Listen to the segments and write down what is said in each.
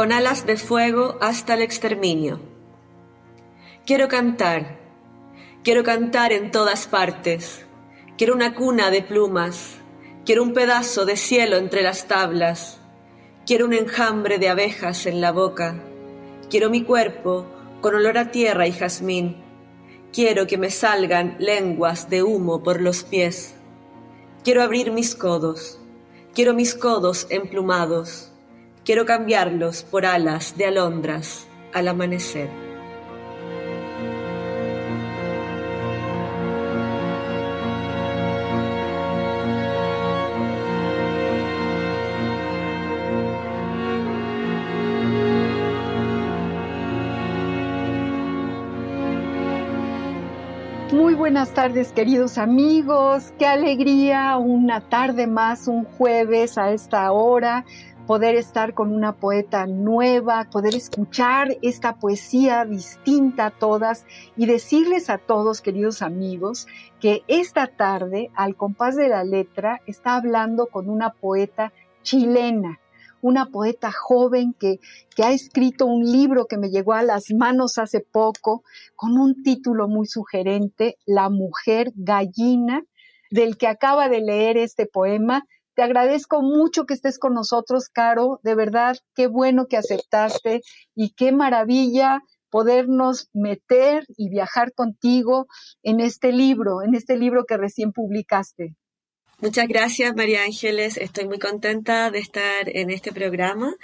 Con alas de fuego hasta el exterminio. Quiero cantar, quiero cantar en todas partes, quiero una cuna de plumas, quiero un pedazo de cielo entre las tablas, quiero un enjambre de abejas en la boca, quiero mi cuerpo con olor a tierra y jazmín, quiero que me salgan lenguas de humo por los pies, quiero abrir mis codos, quiero mis codos emplumados, Quiero cambiarlos por alas de alondras al amanecer. Muy buenas tardes queridos amigos, qué alegría una tarde más, un jueves a esta hora poder estar con una poeta nueva, poder escuchar esta poesía distinta a todas y decirles a todos, queridos amigos, que esta tarde, al compás de la letra, está hablando con una poeta chilena, una poeta joven que, que, ha escrito un libro que me llegó a las manos hace poco con un título muy sugerente, La mujer gallina, del que acaba de leer este poema te agradezco mucho que estés con nosotros, Caro. De verdad, qué bueno que aceptaste y qué maravilla podernos meter y viajar contigo en este libro, en este libro que recién publicaste. Muchas gracias, María Ángeles. Estoy muy contenta de estar en este programa,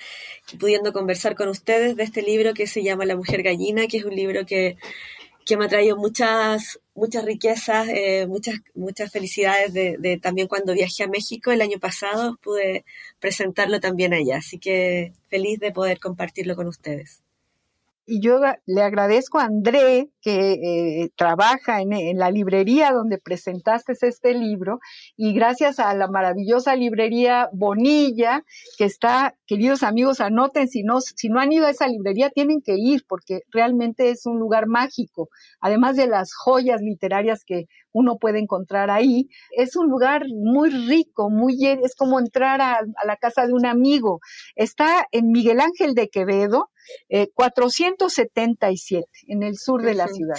pudiendo conversar con ustedes de este libro que se llama La Mujer Gallina, que es un libro que que me ha traído muchas, muchas riquezas, eh, muchas, muchas felicidades de, también cuando viajé a México el año pasado, pude presentarlo también allá. Así que feliz de poder compartirlo con ustedes. Y yo le agradezco a André, que eh, trabaja en, la librería donde presentaste este libro, y gracias a la maravillosa librería Bonilla, que está, queridos amigos, anoten, si no, si no han ido a esa librería, tienen que ir, porque realmente es un lugar mágico. Además de las joyas literarias que uno puede encontrar ahí. Es un lugar muy rico, muy es como entrar a, la casa de un amigo. Está en Miguel Ángel de Quevedo, 477 eh, en el sur de la ciudad.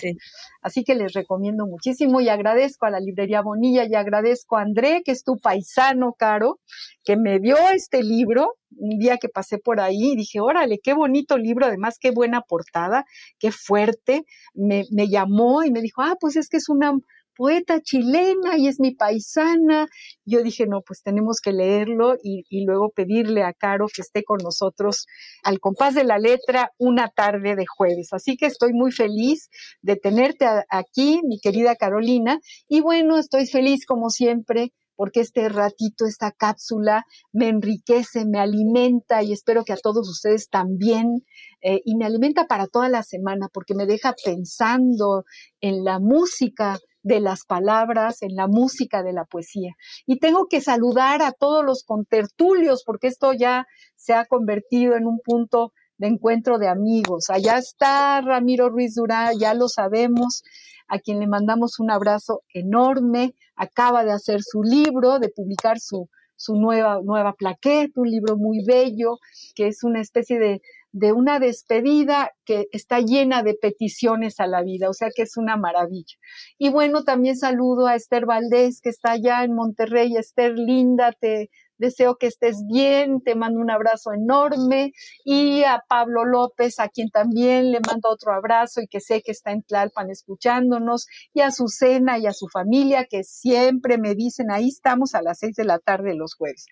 Así que les recomiendo muchísimo y agradezco a la librería Bonilla y agradezco a André, que es tu paisano caro, que me dio este libro un día que pasé por ahí y dije, órale, qué bonito libro, además qué buena portada, qué fuerte. Me, me llamó y me dijo, ah, pues es que es una poeta chilena y es mi paisana. Yo dije, no, pues tenemos que leerlo y, luego pedirle a Caro que esté con nosotros al compás de la letra una tarde de jueves. Así que estoy muy feliz de tenerte aquí, mi querida Carolina. Y bueno, estoy feliz como siempre porque este ratito, esta cápsula me enriquece, me alimenta y espero que a todos ustedes también. Eh, y me alimenta para toda la semana porque me deja pensando en la música de las palabras, en la música de la poesía. Y tengo que saludar a todos los contertulios, porque esto ya se ha convertido en un punto de encuentro de amigos. Allá está Ramiro Ruiz Durán, ya lo sabemos, a quien le mandamos un abrazo enorme. Acaba de hacer su libro, de publicar su, su nueva, nueva plaqueta, un libro muy bello, que es una especie de de una despedida que está llena de peticiones a la vida, o sea que es una maravilla. Y bueno, también saludo a Esther Valdés, que está allá en Monterrey. Esther, linda, te, deseo que estés bien, te mando un abrazo enorme y a Pablo López, a quien también le mando otro abrazo y que sé que está en Tlalpan escuchándonos, y a Susana y a su familia que siempre me dicen, ahí estamos a las seis de la tarde los jueves.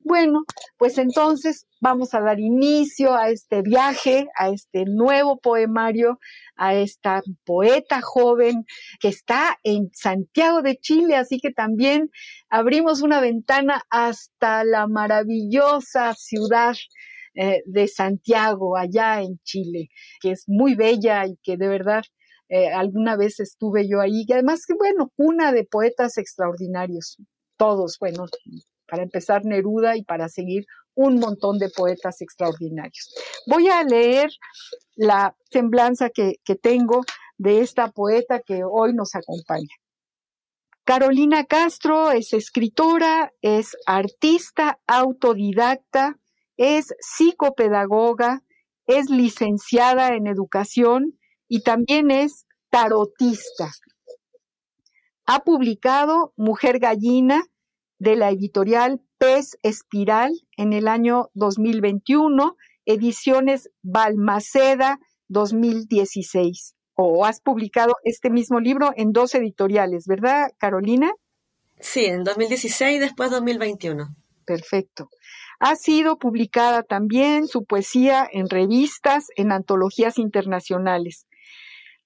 Bueno, pues entonces vamos a dar inicio a este viaje, a este nuevo poemario, a esta poeta joven que está en Santiago de Chile, así que también abrimos una ventana hasta la maravillosa ciudad eh, de Santiago, allá en Chile, que es muy bella y que de verdad eh, alguna vez estuve yo ahí, y además que bueno, una de poetas extraordinarios, todos, bueno, para empezar Neruda y para seguir un montón de poetas extraordinarios. Voy a leer la semblanza que, tengo de esta poeta que hoy nos acompaña. Carolina Castro es escritora, es artista autodidacta, es psicopedagoga, es licenciada en educación y también es tarotista. Ha publicado Mujer Gallina de la editorial Pez Espiral en el año 2021, ediciones Balmaceda 2016. O has publicado este mismo libro en dos editoriales, ¿verdad, Carolina? Sí, en 2016 y después 2021. Perfecto. Ha sido publicada también su poesía en revistas, en antologías internacionales.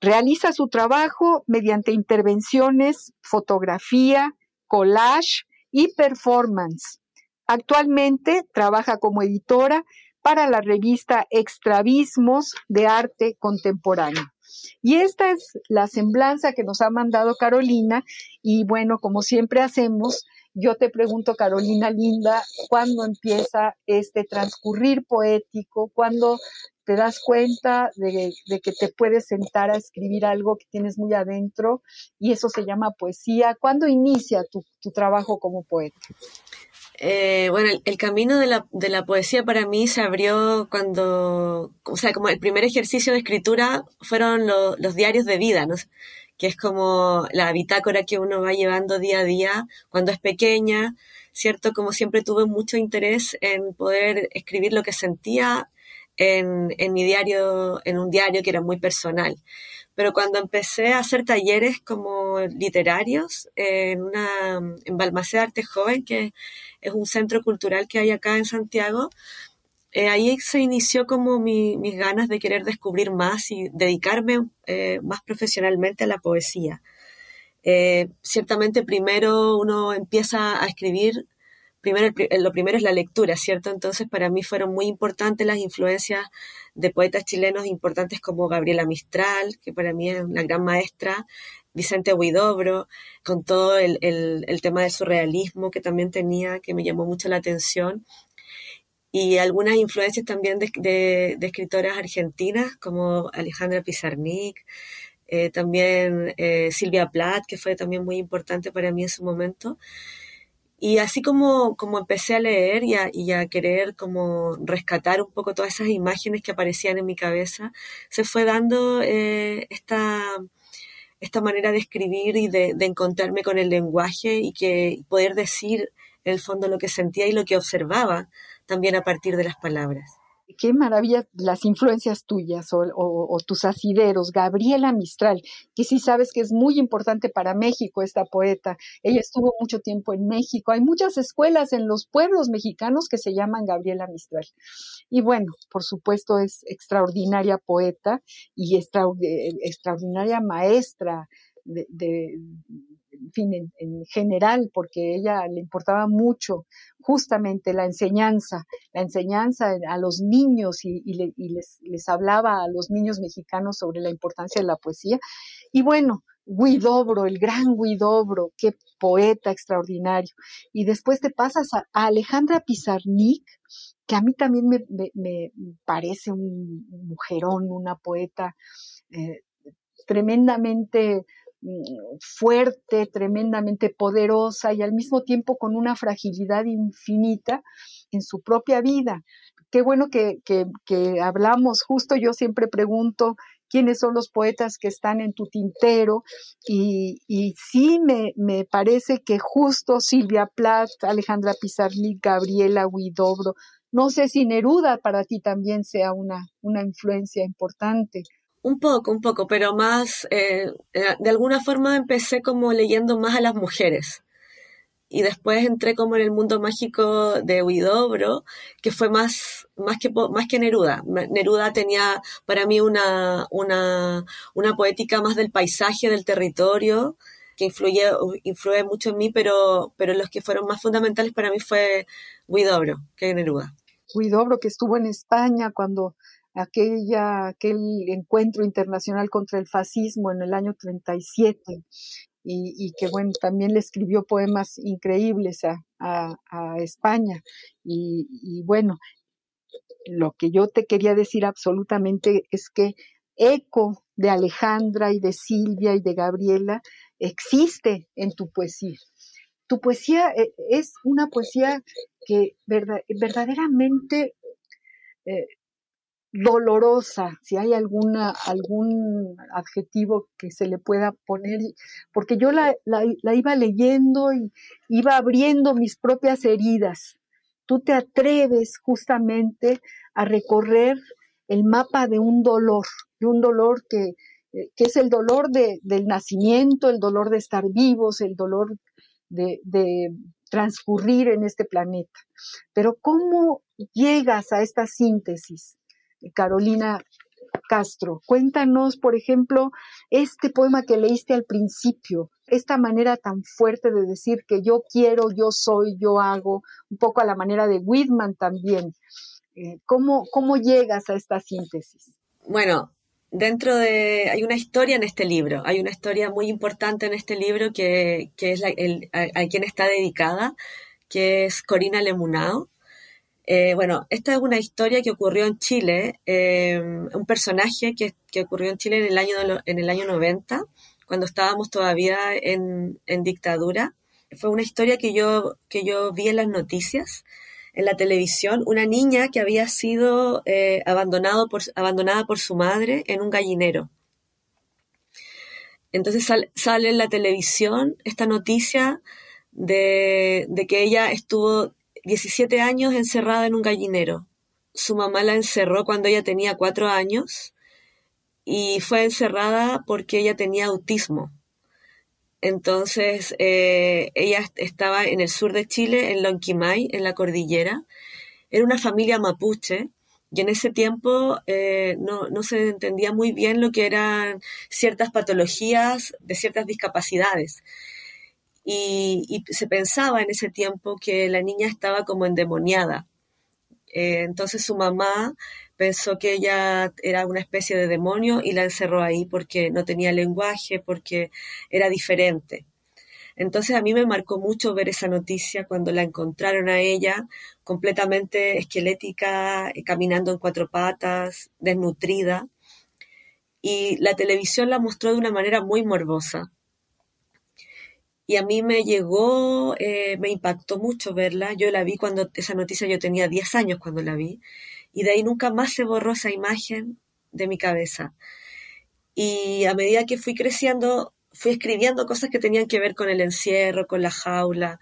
Realiza su trabajo mediante intervenciones, fotografía, collage y performance. Actualmente trabaja como editora para la revista Extravismos de Arte Contemporáneo. Y esta es la semblanza que nos ha mandado Carolina. Y bueno, como siempre hacemos, yo te pregunto, Carolina Linda, ¿cuándo empieza este transcurrir poético? ¿Cuándo te das cuenta de, que te puedes sentar a escribir algo que tienes muy adentro? Y eso se llama poesía. ¿Cuándo inicia tu, trabajo como poeta? Eh, bueno, el, camino de la, de la, poesía para mí se abrió cuando, o sea, como el primer ejercicio de escritura fueron los diarios de vida, ¿no? que es como la bitácora que uno va llevando día a día cuando es pequeña, ¿cierto? Como siempre tuve mucho interés en poder escribir lo que sentía en, en mi diario, en un diario que era muy personal. Pero cuando empecé a hacer talleres como literarios en una en Balmaceda Arte Joven, que es un centro cultural que hay acá en Santiago, eh, ahí se inició como mis ganas de querer descubrir más y dedicarme eh, más profesionalmente a la poesía. Eh, ciertamente primero uno empieza a escribir primero, eh, lo primero es la lectura, ¿cierto? Entonces para mí fueron muy importantes las influencias de poetas chilenos importantes como Gabriela Mistral, que para mí es una gran maestra, Vicente Huidobro, con todo el, tema del surrealismo que también tenía, que me llamó mucho la atención, y algunas influencias también de, escritoras argentinas como Alejandra Pizarnik, eh, también eh, Silvia Plath, que fue también muy importante para mí en su momento. Y así como, como empecé a leer y a, querer como rescatar un poco todas esas imágenes que aparecían en mi cabeza, se fue dando eh, esta, esta manera de escribir y de, de, encontrarme con el lenguaje y que poder decir en el fondo lo que sentía y lo que observaba también a partir de las palabras qué maravilla las influencias tuyas o, tus asideros. Gabriela Mistral, que sí sabes que es muy importante para México esta poeta. Ella estuvo mucho tiempo en México. Hay muchas escuelas en los pueblos mexicanos que se llaman Gabriela Mistral. Y bueno, por supuesto es extraordinaria poeta y extraordinaria maestra de, en fin, en, general, porque ella le importaba mucho justamente la enseñanza, la enseñanza a los niños y, les, les, hablaba a los niños mexicanos sobre la importancia de la poesía. Y bueno, Guidobro, el gran Guidobro, qué poeta extraordinario. Y después te pasas a, Alejandra Pizarnik, que a mí también me, me, parece un mujerón, una poeta eh, tremendamente fuerte, tremendamente poderosa y al mismo tiempo con una fragilidad infinita en su propia vida. Qué bueno que, hablamos, justo yo siempre pregunto quiénes son los poetas que están en tu tintero y, y sí me, me, parece que justo Silvia Plath, Alejandra Pizarnik, Gabriela Huidobro, no sé si Neruda para ti también sea una, una influencia importante. Un poco, un poco, pero más, eh, eh, de alguna forma empecé como leyendo más a las mujeres y después entré como en el mundo mágico de Huidobro, que fue más, más, que, más que Neruda. Neruda tenía para mí una, una, una poética más del paisaje, del territorio, que influye, influye mucho en mí, pero, pero los que fueron más fundamentales para mí fue Huidobro que Neruda. Huidobro, que estuvo en España cuando aquella, aquel encuentro internacional contra el fascismo en el año 37 y, que bueno, también le escribió poemas increíbles a, España. Y, bueno, lo que yo te quería decir absolutamente es que eco de Alejandra y de Silvia y de Gabriela existe en tu poesía. Tu poesía eh, es una poesía que verdaderamente eh, dolorosa, si hay alguna, algún adjetivo que se le pueda poner, porque yo la, la, iba leyendo y iba abriendo mis propias heridas. Tú te atreves justamente a recorrer el mapa de un dolor, de un dolor que, eh, que es el dolor de, del nacimiento, el dolor de estar vivos, el dolor de, de transcurrir en este planeta. Pero ¿cómo llegas a esta síntesis? Carolina Castro. Cuéntanos, por ejemplo, este poema que leíste al principio, esta manera tan fuerte de decir que yo quiero, yo soy, yo hago, un poco a la manera de Whitman también. Eh, ¿cómo, ¿Cómo llegas a esta síntesis? Bueno, dentro de, hay una historia en este libro, hay una historia muy importante en este libro que, es a, quien está dedicada, que es Corina Lemunao. Eh, bueno, esta es una historia que ocurrió en Chile, eh, un personaje que, ocurrió en Chile en el año, en el año 90, cuando estábamos todavía en, dictadura. Fue una historia que yo, que yo vi en las noticias, en la televisión, una niña que había sido eh, abandonado por, abandonada por su madre en un gallinero. Entonces sale en la televisión esta noticia de, de que ella estuvo 17 años encerrada en un gallinero. Su mamá la encerró cuando ella tenía cuatro años y fue encerrada porque ella tenía autismo. Entonces, eh, ella estaba en el sur de Chile, en Lonquimay, en la cordillera. Era una familia mapuche y en ese tiempo eh, no, se entendía muy bien lo que eran ciertas patologías de ciertas discapacidades y, se pensaba en ese tiempo que la niña estaba como endemoniada. Eh, entonces su mamá pensó que ella era una especie de demonio y la encerró ahí porque no tenía lenguaje, porque era diferente. Entonces a mí me marcó mucho ver esa noticia cuando la encontraron a ella completamente esquelética, eh, caminando en cuatro patas, desnutrida. Y la televisión la mostró de una manera muy morbosa y a mí me llegó, eh, me impactó mucho verla. Yo la vi cuando esa noticia yo tenía 10 años cuando la vi y de ahí nunca más se borró esa imagen de mi cabeza. Y a medida que fui creciendo, fui escribiendo cosas que tenían que ver con el encierro, con la jaula,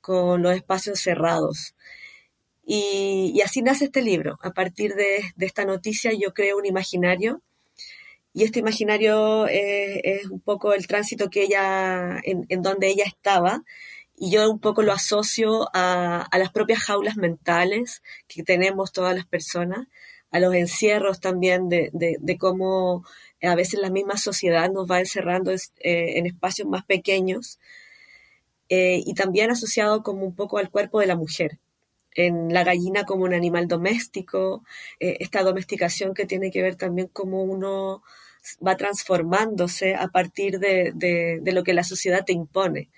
con los espacios cerrados. Y, así nace este libro. A partir de, de esta noticia yo creo un imaginario y este imaginario es, un poco el tránsito que ella, en, donde ella estaba, y yo un poco lo asocio a, las propias jaulas mentales que tenemos todas las personas, a los encierros también de, cómo a veces la misma sociedad nos va encerrando eh, en espacios más pequeños, eh, y también asociado como un poco al cuerpo de la mujer en la gallina como un animal doméstico, eh, esta domesticación que tiene que ver también como uno va transformándose a partir de, de, lo que la sociedad te impone.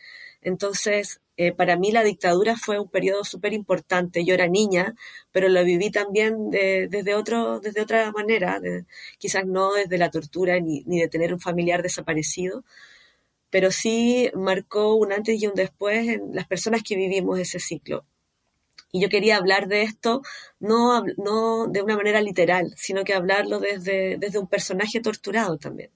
Entonces, eh, para mí la dictadura fue un periodo súper importante. Yo era niña, pero lo viví también desde, otro, desde otra manera, quizás no desde la tortura ni, ni de tener un familiar desaparecido, pero sí marcó un antes y un después en las personas que vivimos ese ciclo Y yo quería hablar de esto no, no de una manera literal, sino que hablarlo desde, desde un personaje torturado también.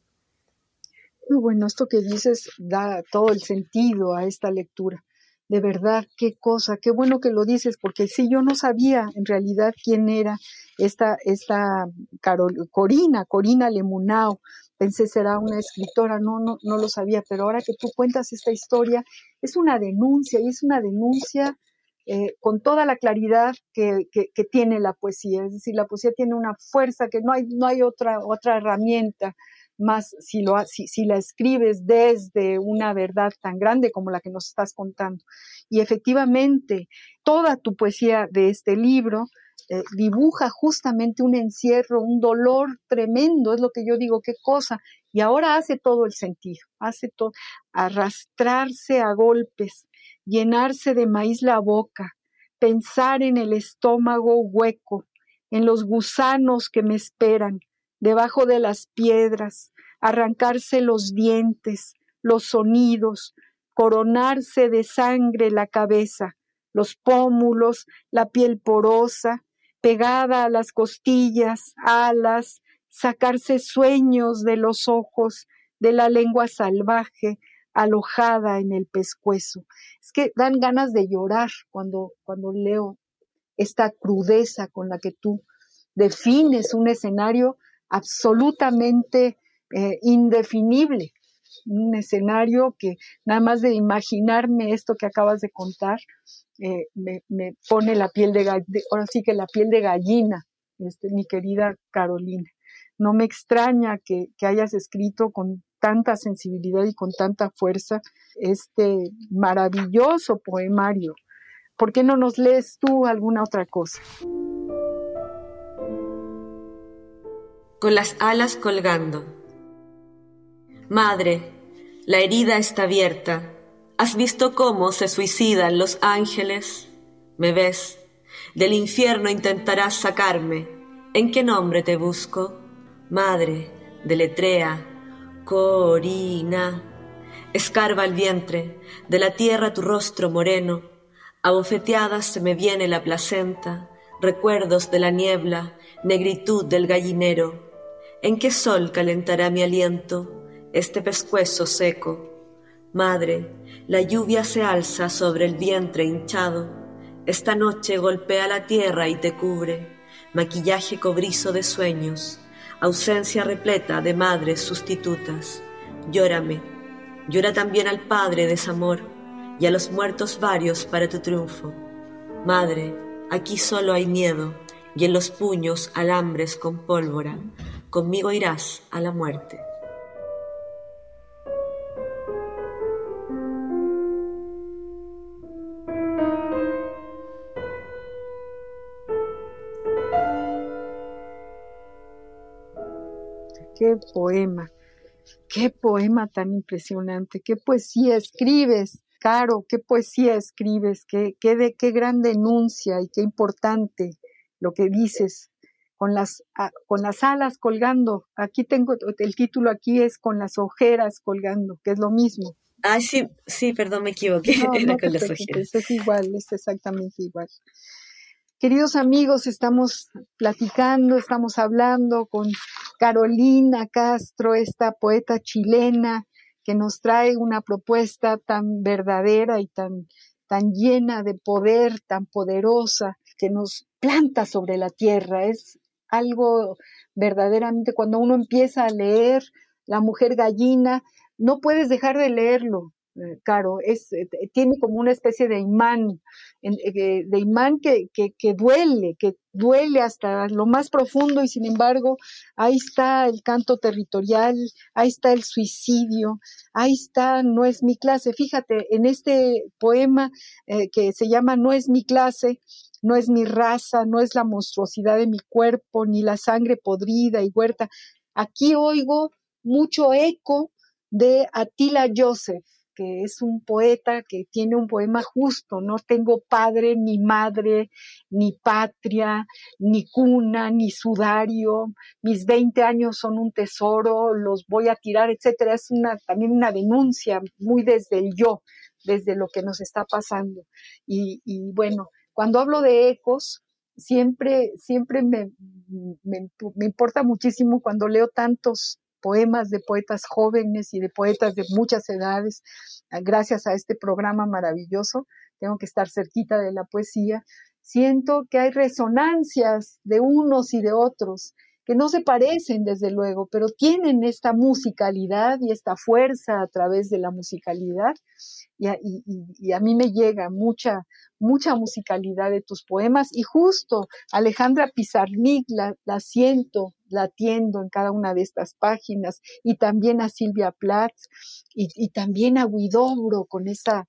Muy bueno, esto que dices da todo el sentido a esta lectura. De verdad, qué cosa, qué bueno que lo dices, porque si yo no sabía en realidad quién era esta, esta Corina, Corina Lemunao. Pensé será una escritora, no, no, no lo sabía, pero ahora que tú cuentas esta historia, es una denuncia y es una denuncia eh, con toda la claridad que, tiene la poesía. Es decir, la poesía tiene una fuerza que no hay, no hay otra, otra herramienta más si, la escribes desde una verdad tan grande como la que nos estás contando. Y efectivamente, toda tu poesía de este libro eh, dibuja justamente un encierro, un dolor tremendo, es lo que yo digo, qué cosa. Y ahora hace todo el sentido, hace todo, arrastrarse a golpes, llenarse de maíz la boca, pensar en el estómago hueco, en los gusanos que me esperan, debajo de las piedras, arrancarse los dientes, los sonidos, coronarse de sangre la cabeza, los pómulos, la piel porosa, pegada a las costillas, alas, sacarse sueños de los ojos, de la lengua salvaje, alojada en el pescuezo. Es que dan ganas de llorar cuando, cuando leo esta crudeza con la que tú defines un escenario absolutamente eh, indefinible, un escenario que nada más de imaginarme esto que acabas de contar, eh, me, pone la piel de, gallina, ahora sí que la piel de gallina, este, mi querida Carolina. No me extraña que, que hayas escrito con tanta sensibilidad y con tanta fuerza este maravilloso poemario. ¿Por qué no nos lees tú alguna otra cosa? Con las alas colgando. Madre, la herida está abierta. ¿Has visto cómo se suicidan los ángeles? ¿Me ves? Del infierno intentarás sacarme. ¿En qué nombre te busco? Madre, deletrea, Corina. Escarba el vientre, de la tierra tu rostro moreno, abofeteadas se me viene la placenta, recuerdos de la niebla, negritud del gallinero. ¿En qué sol calentará mi aliento este pescuezo seco? Madre, la lluvia se alza sobre el vientre hinchado, esta noche golpea la tierra y te cubre, maquillaje cobrizo de sueños, ausencia repleta de madres sustitutas. Llórame, llora también al Padre desamor y a los muertos varios para tu triunfo. Madre, aquí solo hay miedo y en los puños alambres con pólvora. Conmigo irás a la muerte. Qué poema, qué poema tan impresionante, qué poesía escribes, Caro, qué poesía escribes, qué, qué, de, qué gran denuncia y qué importante lo que dices con las, con las alas colgando. Aquí tengo el título aquí es con las ojeras colgando, que es lo mismo. Ah, sí, sí, perdón, me equivoqué. con las ojeras. Es igual, es exactamente igual. Queridos amigos, estamos platicando, estamos hablando con Carolina Castro, esta poeta chilena que nos trae una propuesta tan verdadera y tan, tan llena de poder, tan poderosa, que nos planta sobre la tierra. Es algo verdaderamente, cuando uno empieza a leer La mujer gallina, no puedes dejar de leerlo, Caro, es, eh, tiene como una especie de imán, eh, de imán que, que, duele, que duele hasta lo más profundo y sin embargo ahí está el canto territorial, ahí está el suicidio, ahí está No es mi clase. Fíjate, en este poema que se llama No es mi clase, no es mi raza, no es la monstruosidad de mi cuerpo, ni la sangre podrida y huerta. Aquí oigo mucho eco de Attila Joseph, que es un poeta que tiene un poema justo, no tengo padre, ni madre, ni patria, ni cuna, ni sudario, mis 20 años son un tesoro, los voy a tirar, etcétera. Es una, también una denuncia muy desde el yo, desde lo que nos está pasando. Y, bueno, cuando hablo de ecos, siempre, siempre me, me importa muchísimo cuando leo tantos poemas de poetas jóvenes y de poetas de muchas edades, gracias a este programa maravilloso, tengo que estar cerquita de la poesía, siento que hay resonancias de unos y de otros que no se parecen desde luego, pero tienen esta musicalidad y esta fuerza a través de la musicalidad. Y a, mí me llega mucha, mucha musicalidad de tus poemas y justo Alejandra Pizarnik la, la siento, la atiendo en cada una de estas páginas y también a Silvia Plath y, también a Guidobro con esa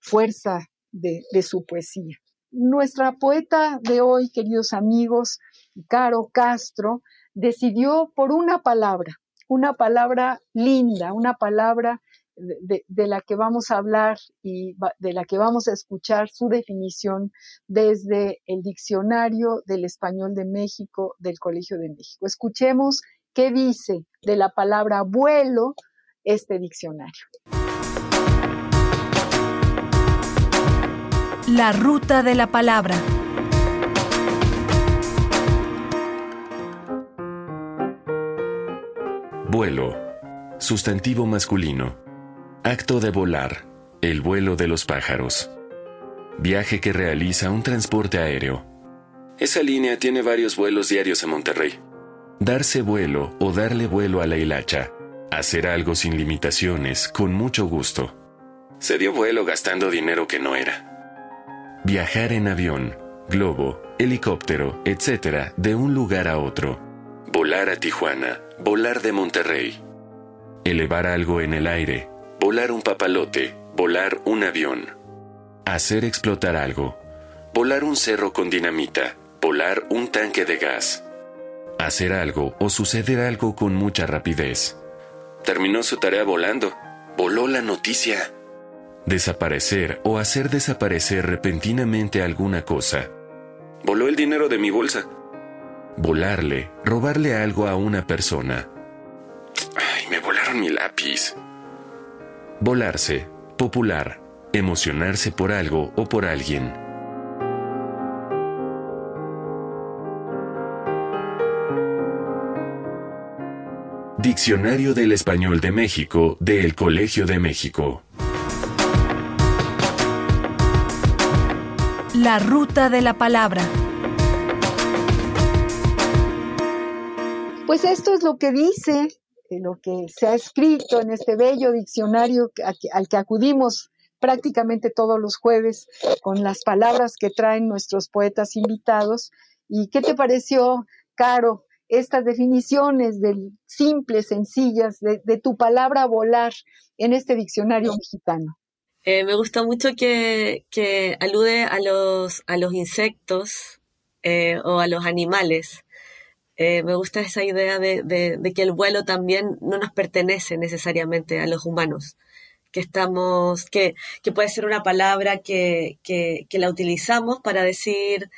fuerza de, de su poesía. Nuestra poeta de hoy, queridos amigos, Caro Castro, decidió por una palabra, una palabra linda, una palabra de, la que vamos a hablar y de la que vamos a escuchar su definición desde el diccionario del español de México del Colegio de México. Escuchemos qué dice de la palabra vuelo este diccionario. La ruta de la palabra. Vuelo. Sustantivo masculino. Acto de volar. El vuelo de los pájaros. Viaje que realiza un transporte aéreo. Esa línea tiene varios vuelos diarios a Monterrey. Darse vuelo o darle vuelo a la hilacha. Hacer algo sin limitaciones, con mucho gusto. Se dio vuelo gastando dinero que no era. Viajar en avión, globo, helicóptero, etc., de un lugar a otro. Volar a Tijuana, Volar de Monterrey. Elevar algo en el aire. Volar un papalote. Volar un avión. Hacer explotar algo. Volar un cerro con dinamita. Volar un tanque de gas. Hacer algo o suceder algo con mucha rapidez. Terminó su tarea volando. Voló la noticia. Desaparecer o hacer desaparecer repentinamente alguna cosa. Voló el dinero de mi bolsa volarle, robarle algo a una persona. Ay, me volaron mi lápiz. Volarse, popular, emocionarse por algo o por alguien. Diccionario del Español de México del Colegio de México. La ruta de la palabra. Pues esto es lo que dice, eh, lo que se ha escrito en este bello diccionario al que acudimos prácticamente todos los jueves con las palabras que traen nuestros poetas invitados. ¿Y qué te pareció, Caro, estas definiciones del simples, sencillas, de, tu palabra volar en este diccionario mexicano? Eh, me gusta mucho que, alude a los, a los insectos eh, o a los animales. Eh, me gusta esa idea de, que el vuelo también no nos pertenece necesariamente a los humanos, que estamos, que, puede ser una palabra que, la utilizamos para decir,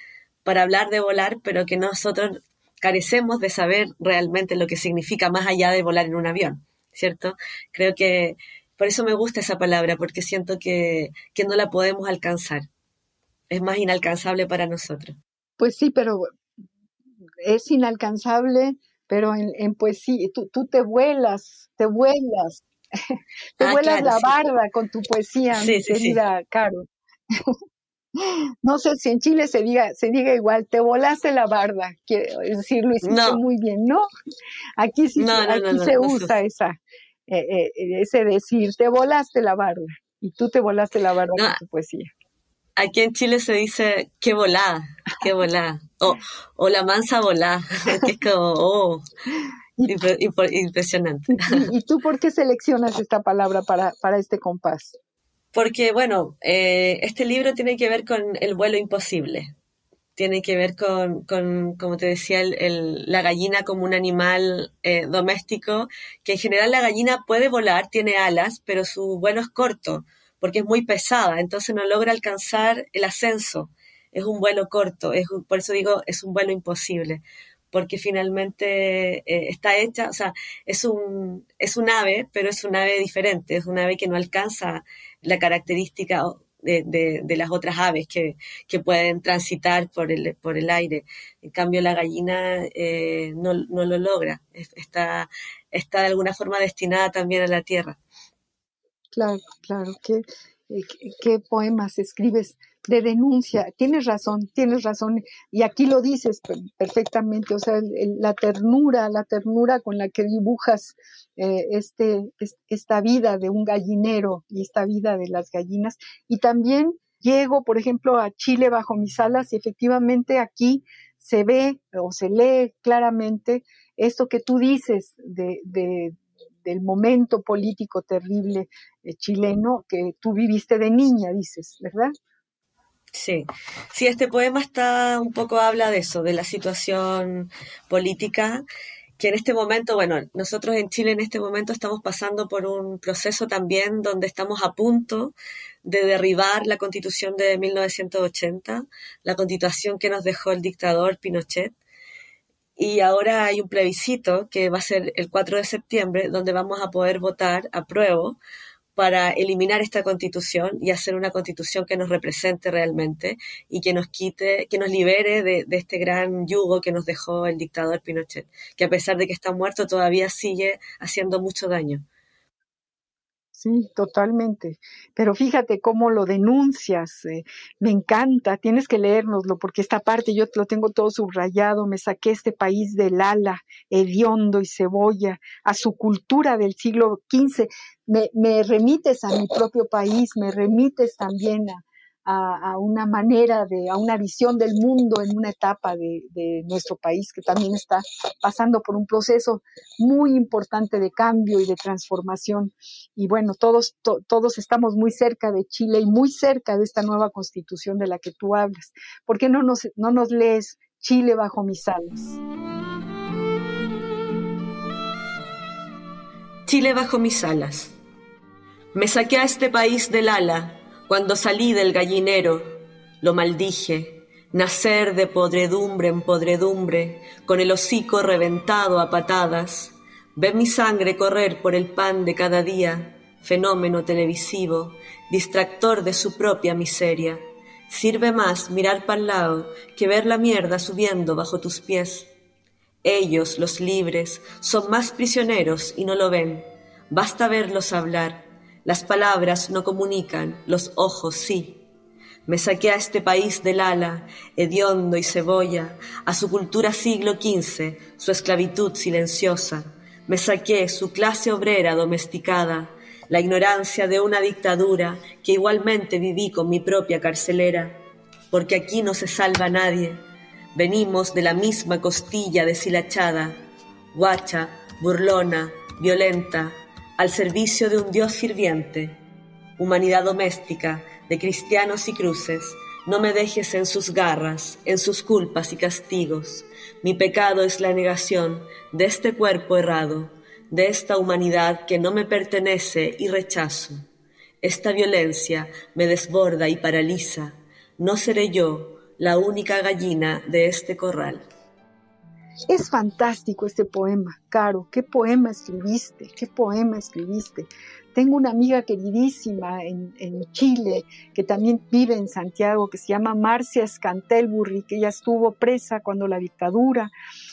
para hablar de volar, pero que nosotros carecemos de saber realmente lo que significa más allá de volar en un avión, ¿cierto? Creo que por eso me gusta esa palabra, porque siento que, que no la podemos alcanzar. Es más inalcanzable para nosotros. Pues sí, pero es inalcanzable, pero en, poesía, tú, tú, te vuelas, te vuelas, te ah, vuelas la barda con tu poesía, mi querida Caro. no sé si en Chile se diga, se diga igual, te volaste la barda, quiero decir, lo hiciste muy bien, ¿no? Aquí sí, aquí se usa esa, eh, eh, ese decir, te volaste la barda, y tú te volaste la barda con tu poesía aquí en Chile se dice qué volada, qué volada. O, o la mansa volada, que es como, oh, impresionante. ¿Y, tú por qué seleccionas esta palabra para, para este compás? Porque, bueno, eh, este libro tiene que ver con el vuelo imposible. Tiene que ver con, con como te decía, el, la gallina como un animal eh, doméstico, que en general la gallina puede volar, tiene alas, pero su vuelo es corto porque es muy pesada, entonces no logra alcanzar el ascenso. Es un vuelo corto, es, por eso digo, es un vuelo imposible, porque finalmente eh, está hecha, o sea, es un, es un ave, pero es un ave diferente, es un ave que no alcanza la característica, de, las otras aves que, pueden transitar por el, por el aire. En cambio, la gallina eh, no, lo logra, está, está de alguna forma destinada también a la tierra. Claro, claro, qué, qué poemas escribes de denuncia. Tienes razón, tienes razón. Y aquí lo dices perfectamente, o sea, la ternura, la ternura con la que dibujas eh, este, esta vida de un gallinero y esta vida de las gallinas. Y también llego, por ejemplo, a Chile bajo mis alas y efectivamente aquí se ve o se lee claramente esto que tú dices de, del momento político terrible eh, chileno que tú viviste de niña, dices, ¿verdad? Sí, sí, este poema está un poco habla de eso, de la situación política, que en este momento, bueno, nosotros en Chile en este momento estamos pasando por un proceso también donde estamos a punto de derribar la constitución de 1980, la constitución que nos dejó el dictador Pinochet. Y ahora hay un plebiscito que va a ser el 4 de septiembre, donde vamos a poder votar a prueba para eliminar esta constitución y hacer una constitución que nos represente realmente y que nos quite, que nos libere de, este gran yugo que nos dejó el dictador Pinochet, que a pesar de que está muerto todavía sigue haciendo mucho daño. Sí, totalmente. Pero fíjate cómo lo denuncias. Eh, me encanta. Tienes que leérnoslo porque esta parte yo lo tengo todo subrayado. Me saqué este país del ala, hediondo y cebolla, a su cultura del siglo XV. Me, me remites a mi propio país, me remites también a, a, una manera de, a una visión del mundo en una etapa de, nuestro país que también está pasando por un proceso muy importante de cambio y de transformación. Y bueno, todos, todos estamos muy cerca de Chile y muy cerca de esta nueva constitución de la que tú hablas. ¿Por qué no nos, no nos lees Chile bajo mis alas? Chile bajo mis alas. Me saqué a este país del ala cuando salí del gallinero, lo maldije, nacer de podredumbre en podredumbre, con el hocico reventado a patadas. Ve mi sangre correr por el pan de cada día, fenómeno televisivo, distractor de su propia miseria. Sirve más mirar para lado que ver la mierda subiendo bajo tus pies. Ellos, los libres, son más prisioneros y no lo ven. Basta verlos hablar las palabras no comunican, los ojos sí. Me saqué a este país del ala, hediondo y cebolla, a su cultura siglo XV, su esclavitud silenciosa. Me saqué su clase obrera domesticada, la ignorancia de una dictadura que igualmente viví con mi propia carcelera, porque aquí no se salva nadie. Venimos de la misma costilla deshilachada, guacha, burlona, violenta, al servicio de un Dios sirviente, humanidad doméstica, de cristianos y cruces, no me dejes en sus garras, en sus culpas y castigos. Mi pecado es la negación de este cuerpo errado, de esta humanidad que no me pertenece y rechazo. Esta violencia me desborda y paraliza. No seré yo la única gallina de este corral. Es fantástico este poema, Caro. ¿Qué poema escribiste? ¿Qué poema escribiste? Tengo una amiga queridísima en, Chile que también vive en Santiago, que se llama Marcia Scantelburri, que ella estuvo presa cuando la dictadura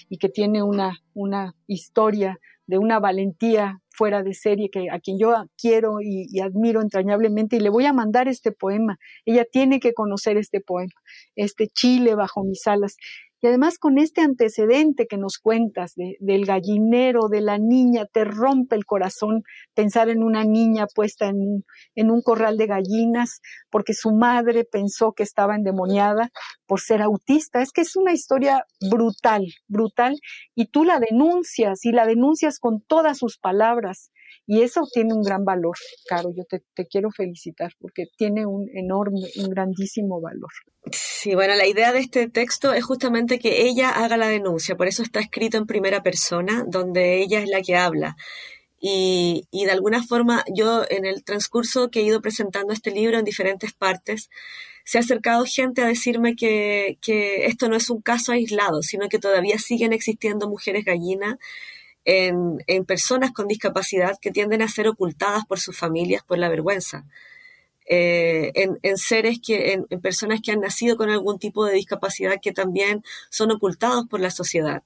y que tiene una, una historia de una valentía fuera de serie que a quien yo quiero y, y, admiro entrañablemente y le voy a mandar este poema. Ella tiene que conocer este poema, este Chile bajo mis alas. Y además con este antecedente que nos cuentas del gallinero, de la niña, te rompe el corazón pensar en una niña puesta en, en un corral de gallinas porque su madre pensó que estaba endemoniada por ser autista. Es que es una historia brutal, brutal, y tú la denuncias y la denuncias con todas sus palabras. Y eso tiene un gran valor, Caro. Yo te, te, quiero felicitar porque tiene un enorme, un grandísimo valor. Sí, bueno, la idea de este texto es justamente que ella haga la denuncia, por eso está escrito en primera persona, donde ella es la que habla. Y, y de alguna forma yo en el transcurso que he ido presentando este libro en diferentes partes, se ha acercado gente a decirme que, que esto no es un caso aislado, sino que todavía siguen existiendo mujeres gallinas en, en, personas con discapacidad que tienden a ser ocultadas por sus familias por la vergüenza. Eh, en, seres que, en, personas que han nacido con algún tipo de discapacidad que también son ocultados por la sociedad.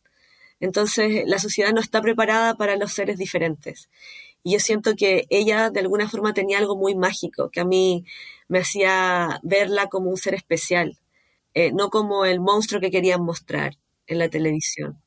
Entonces, la sociedad no está preparada para los seres diferentes. Y yo siento que ella de alguna forma tenía algo muy mágico, que a mí me hacía verla como un ser especial, eh, no como el monstruo que querían mostrar en la televisión.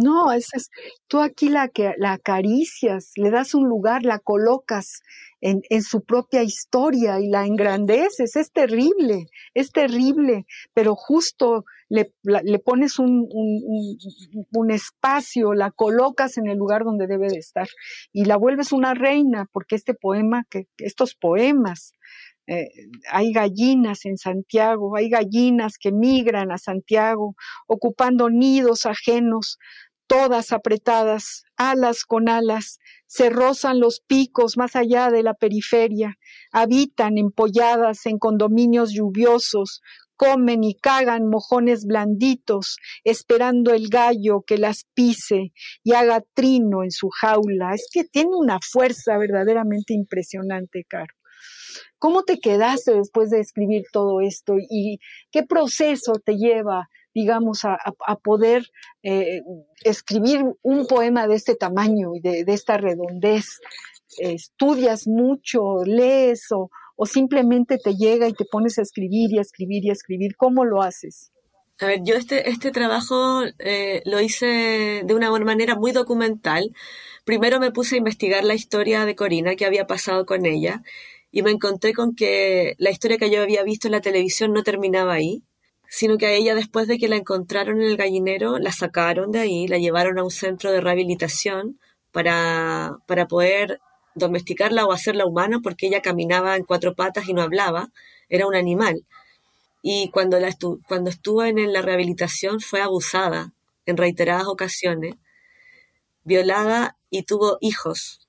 No, es, es, tú aquí la, la acaricias, le das un lugar, la colocas en, en, su propia historia y la engrandeces. Es terrible, es terrible, pero justo le, le pones un, un, espacio, la colocas en el lugar donde debe de estar y la vuelves una reina, porque este poema, que, estos poemas, eh, hay gallinas en Santiago, hay gallinas que migran a Santiago, ocupando nidos ajenos todas apretadas, alas con alas, se rozan los picos más allá de la periferia, habitan empolladas en condominios lluviosos, comen y cagan mojones blanditos, esperando el gallo que las pise y haga trino en su jaula. Es que tiene una fuerza verdaderamente impresionante, Caro. ¿Cómo te quedaste después de escribir todo esto y qué proceso te lleva digamos, a, poder eh, escribir un poema de este tamaño y de, esta redondez. estudias mucho, lees o, simplemente te llega y te pones a escribir y a escribir y a escribir. ¿Cómo lo haces? A ver, yo este, este trabajo eh, lo hice de una manera muy documental. Primero me puse a investigar la historia de Corina, qué había pasado con ella, y me encontré con que la historia que yo había visto en la televisión no terminaba ahí, sino que a ella después de que la encontraron en el gallinero, la sacaron de ahí, la llevaron a un centro de rehabilitación para, para poder domesticarla o hacerla humana, porque ella caminaba en cuatro patas y no hablaba, era un animal. Y cuando, la cuando estuvo en la rehabilitación fue abusada en reiteradas ocasiones, violada y tuvo hijos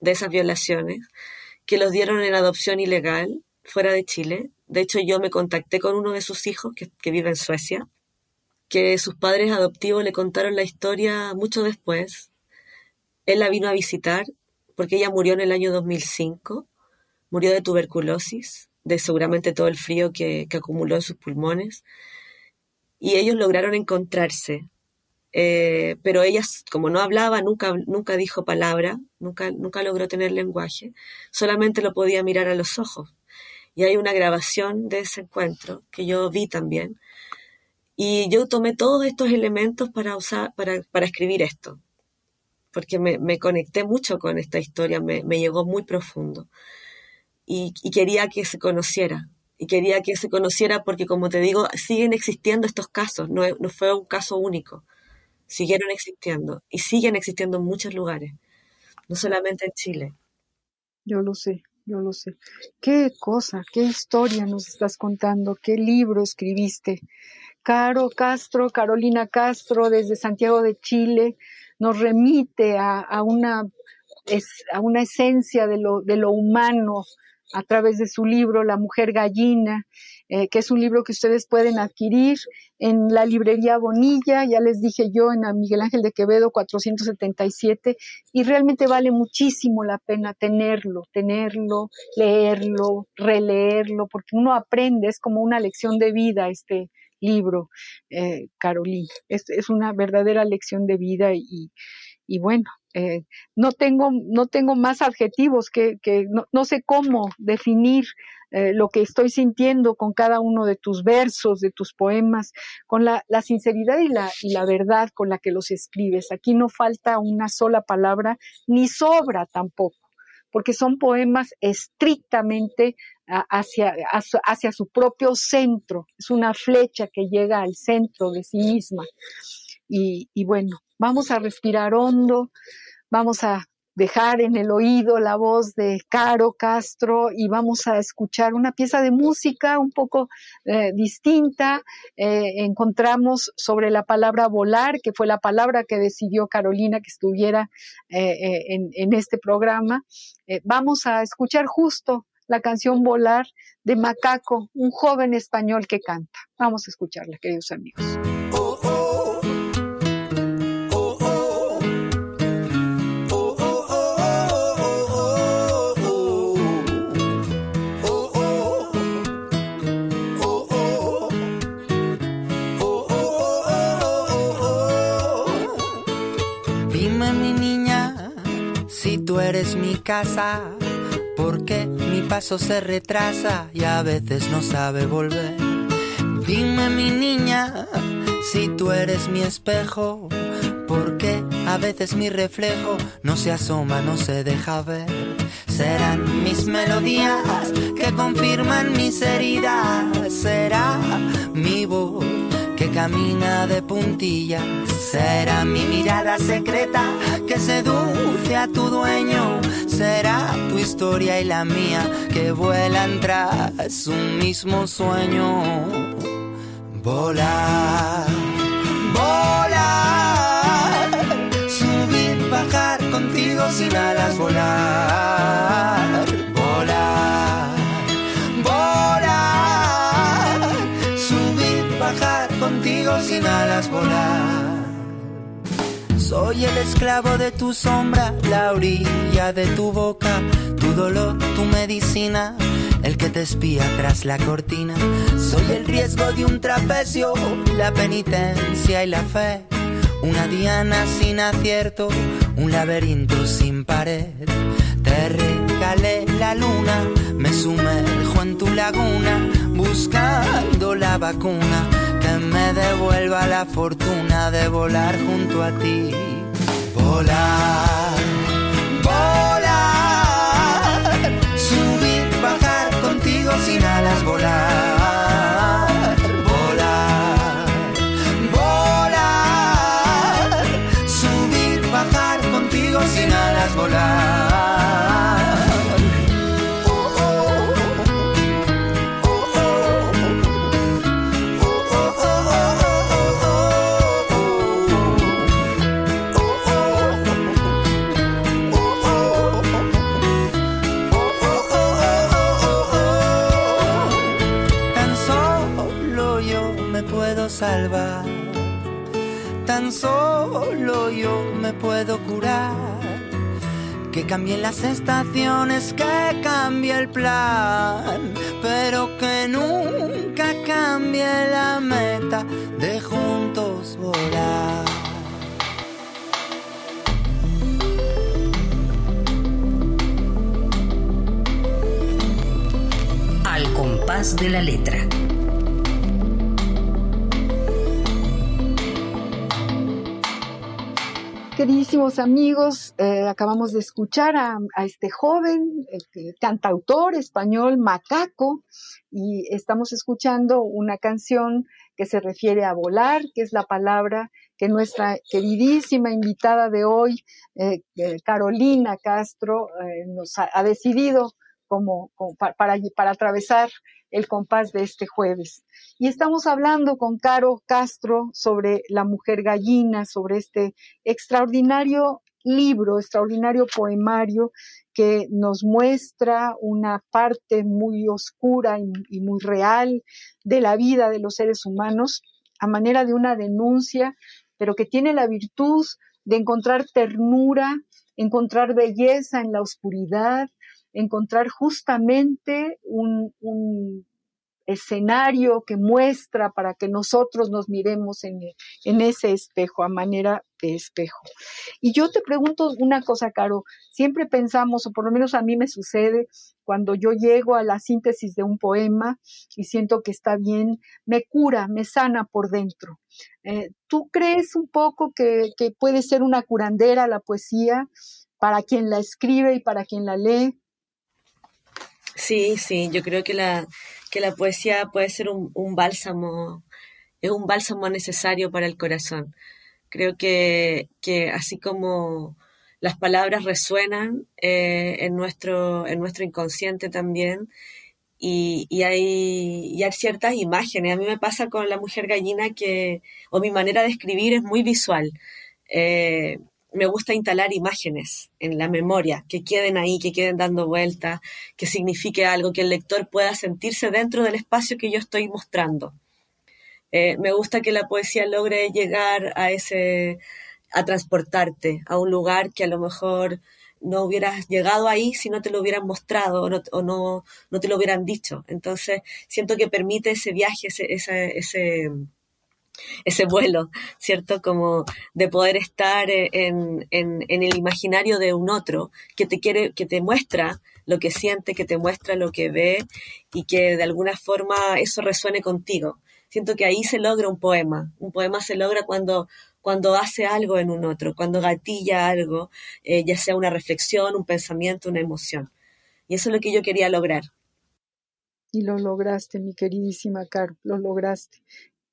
de esas violaciones, que los dieron en adopción ilegal fuera de Chile de hecho, yo me contacté con uno de sus hijos que, vive en Suecia, que sus padres adoptivos le contaron la historia mucho después. Él la vino a visitar porque ella murió en el año 2005, murió de tuberculosis, de seguramente todo el frío que, acumuló en sus pulmones, y ellos lograron encontrarse. Eh, pero ella, como no hablaba, nunca, nunca dijo palabra, nunca, nunca logró tener lenguaje, solamente lo podía mirar a los ojos y hay una grabación de ese encuentro que yo vi también. Y yo tomé todos estos elementos para, usar, para, para escribir esto, porque me, conecté mucho con esta historia, me, llegó muy profundo. Y, y, quería que se conociera, y quería que se conociera porque, como te digo, siguen existiendo estos casos, no, no fue un caso único, siguieron existiendo y siguen existiendo en muchos lugares, no solamente en Chile. Yo lo sé, yo lo sé. Qué cosa, qué historia nos estás contando, qué libro escribiste. Caro Castro, Carolina Castro, desde Santiago de Chile, nos remite a, una, a una esencia de lo, de lo humano a través de su libro La Mujer Gallina, eh, que es un libro que ustedes pueden adquirir en la librería Bonilla, ya les dije yo, en Miguel Ángel de Quevedo 477, y realmente vale muchísimo la pena tenerlo, tenerlo, leerlo, releerlo, porque uno aprende, es como una lección de vida este libro, eh, Carolina, es, una verdadera lección de vida y, y bueno, eh, no, tengo, no tengo más adjetivos que, no, no, sé cómo definir eh, lo que estoy sintiendo con cada uno de tus versos, de tus poemas, con la, la sinceridad y la, y la verdad con la que los escribes. Aquí no falta una sola palabra, ni sobra tampoco porque son poemas estrictamente hacia, hacia, su propio centro, es una flecha que llega al centro de sí misma. Y, bueno, vamos a respirar hondo, Vamos a dejar en el oído la voz de Caro Castro y vamos a escuchar una pieza de música un poco eh, distinta. Eh, encontramos sobre la palabra volar, que fue la palabra que decidió Carolina que estuviera eh, en, en, este programa. vamos a escuchar justo la canción Volar de Macaco, un joven español que canta. Vamos a escucharla, queridos amigos. Eres mi casa, porque mi paso se retrasa y a veces no sabe volver. Dime mi niña, si tú eres mi espejo, porque a veces mi reflejo no se asoma, no se deja ver. Serán mis melodías que confirman mis heridas, será mi voz que camina de puntillas. Será mi mirada secreta que seduce a tu dueño. Será tu historia y la mía que vuelan tras un mismo sueño. Volar, volar, subir, bajar contigo sin alas, volar, Soy el esclavo de tu sombra, la orilla de tu boca, tu dolor, tu medicina el que te espía tras la cortina. Soy el riesgo de un trapecio, la penitencia y la fe. Una diana sin acierto, un laberinto sin pared. Te regalé la luna, me sumerjo en tu laguna, buscando la vacuna que me devuelva la fortuna de volar junto a ti. Volar, volar, subir, bajar contigo sin Que cambien las estaciones, que cambie el plan, pero que nunca cambie la meta de juntos volar. Al compás de la letra. Queridísimos amigos, eh, acabamos de escuchar a, este joven eh, cantautor español Macaco y estamos escuchando una canción que se refiere a volar, que es la palabra que nuestra queridísima invitada de hoy, eh, Carolina Castro, nos ha, decidido como, como pa- para, para atravesar el compás de este jueves. Y estamos hablando con Caro Castro sobre la mujer gallina, sobre este extraordinario libro, extraordinario poemario que nos muestra una parte muy oscura y, y muy real de la vida de los seres humanos a manera de una denuncia, pero que tiene la virtud de encontrar ternura, encontrar belleza en la oscuridad, encontrar justamente un, escenario que muestra para que nosotros nos miremos en, ese espejo, a manera de espejo. Y yo te pregunto una cosa, Caro, siempre pensamos, o por lo menos a mí me sucede, cuando yo llego a la síntesis de un poema y siento que está bien, me cura, me sana por dentro. Eh, ¿Tú crees un poco que puede ser una curandera la poesía para quien la escribe y para quien la lee? Sí, sí, yo creo que la, que la poesía puede ser un, un bálsamo, es un bálsamo necesario para el corazón. Creo que, que así como las palabras resuenan eh, en, nuestro, en nuestro inconsciente también, y, y, hay, y hay ciertas imágenes. A mí me pasa con la mujer gallina que, o mi manera de escribir es muy visual. Eh, me gusta instalar imágenes en la memoria, que queden ahí, que queden dando vueltas, que signifique algo, que el lector pueda sentirse dentro del espacio que yo estoy mostrando. Eh, me gusta que la poesía logre llegar a ese, a transportarte a un lugar que a lo mejor no hubieras llegado ahí si no te lo hubieran mostrado o no, o no, no te lo hubieran dicho. Entonces, siento que permite ese viaje, ese, ese, ese ese vuelo, ¿cierto? Como de poder estar en, en, en, el imaginario de un otro que te quiere, que te muestra lo que siente, que te muestra lo que ve y que de alguna forma eso resuene contigo. Siento que ahí se logra un poema. Un poema se logra cuando, cuando hace algo en un otro, cuando gatilla algo, eh, ya sea una reflexión, un pensamiento, una emoción. Y eso es lo que yo quería lograr. Y lo lograste, mi queridísima Caro, lo lograste.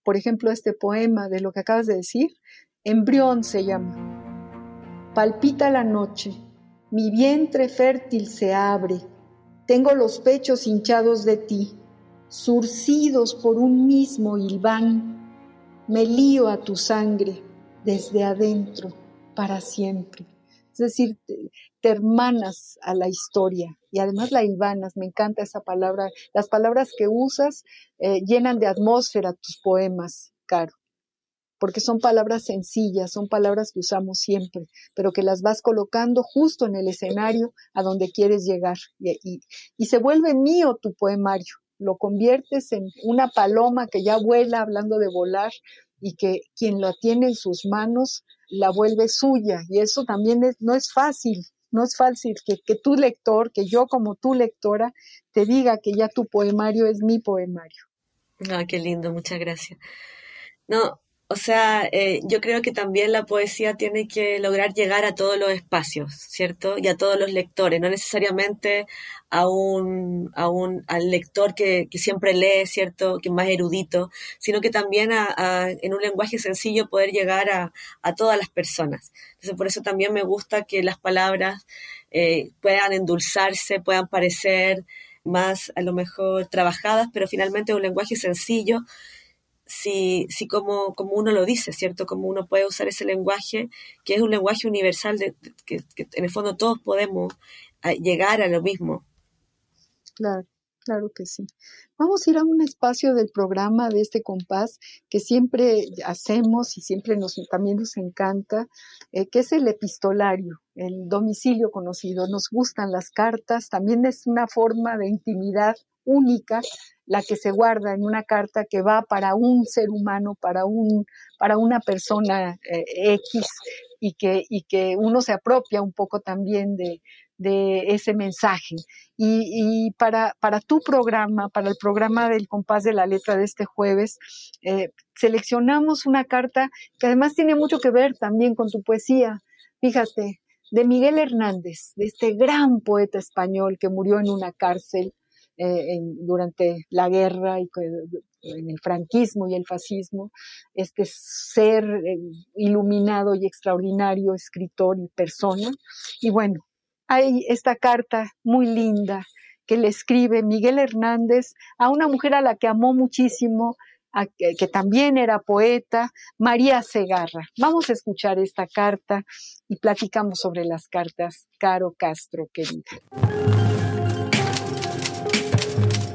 Por ejemplo, este poema de lo que acabas de decir, Embrión se llama. Palpita la noche, mi vientre fértil se abre, tengo los pechos hinchados de ti, surcidos por un mismo hilván, me lío a tu sangre desde adentro para siempre. Es decir, te, hermanas a la historia y además la hilvanas, me encanta esa palabra. Las palabras que usas eh, llenan de atmósfera tus poemas, Caro porque son palabras sencillas, son palabras que usamos siempre, pero que las vas colocando justo en el escenario a donde quieres llegar. Y, y, se vuelve mío tu poemario, lo conviertes en una paloma que ya vuela hablando de volar y que quien lo tiene en sus manos la vuelve suya. Y eso también no es fácil, no es fácil que, que tu lector, que yo como tu lectora, te diga que ya tu poemario es mi poemario. Ah, qué lindo, muchas gracias. No, o sea, eh, yo creo que también la poesía tiene que lograr llegar a todos los espacios, ¿cierto? Y a todos los lectores, no necesariamente a un, a un al lector que, que siempre lee, ¿cierto? Que es más erudito, sino que también a, en un lenguaje sencillo poder llegar a, a, todas las personas. Entonces, por eso también me gusta que las palabras eh, puedan endulzarse, puedan parecer más a lo mejor trabajadas, pero finalmente un lenguaje sencillo si, si como, como uno lo dice, ¿cierto? Como uno puede usar ese lenguaje, que es un lenguaje universal, de, que, en el fondo todos podemos ah, llegar a lo mismo. Claro, claro que sí. Vamos a ir a un espacio del programa de este compás que siempre hacemos y siempre nos, también nos encanta, eh, que es el epistolario, el domicilio conocido. Nos gustan las cartas, también es una forma de intimidad única la que se guarda en una carta que va para un ser humano, para, un, para una persona eh, X y que, y que uno se apropia un poco también de, ese mensaje. Y, para, para, tu programa, para el programa del compás de la letra de este jueves, eh, seleccionamos una carta que además tiene mucho que ver también con tu poesía. Fíjate, de Miguel Hernández, de este gran poeta español que murió en una cárcel eh, durante la guerra y en el franquismo y el fascismo, este ser eh, iluminado y extraordinario escritor y persona. Y bueno, hay esta carta muy linda que le escribe Miguel Hernández a una mujer a la que amó muchísimo, que, que, también era poeta, María Segarra. Vamos a escuchar esta carta y platicamos sobre las cartas, Caro Castro, querida.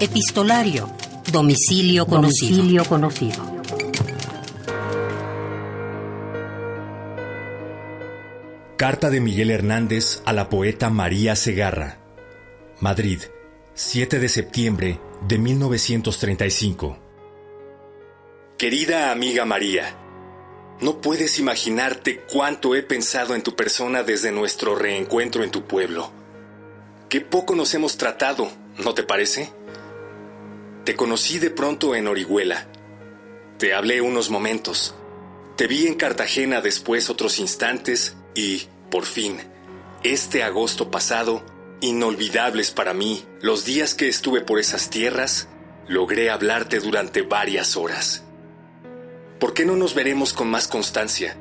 Epistolario. Domicilio conocido. conocido. Carta de Miguel Hernández a la poeta María Segarra. Madrid, 7 de septiembre de 1935. Querida amiga María, no puedes imaginarte cuánto he pensado en tu persona desde nuestro reencuentro en tu pueblo. Qué poco nos hemos tratado, ¿no te parece? Te conocí de pronto en Orihuela. Te hablé unos momentos. Te vi en Cartagena después otros instantes y, por fin, este agosto pasado, inolvidables para mí, los días que estuve por esas tierras, logré hablarte durante varias horas. ¿Por qué no nos veremos con más constancia?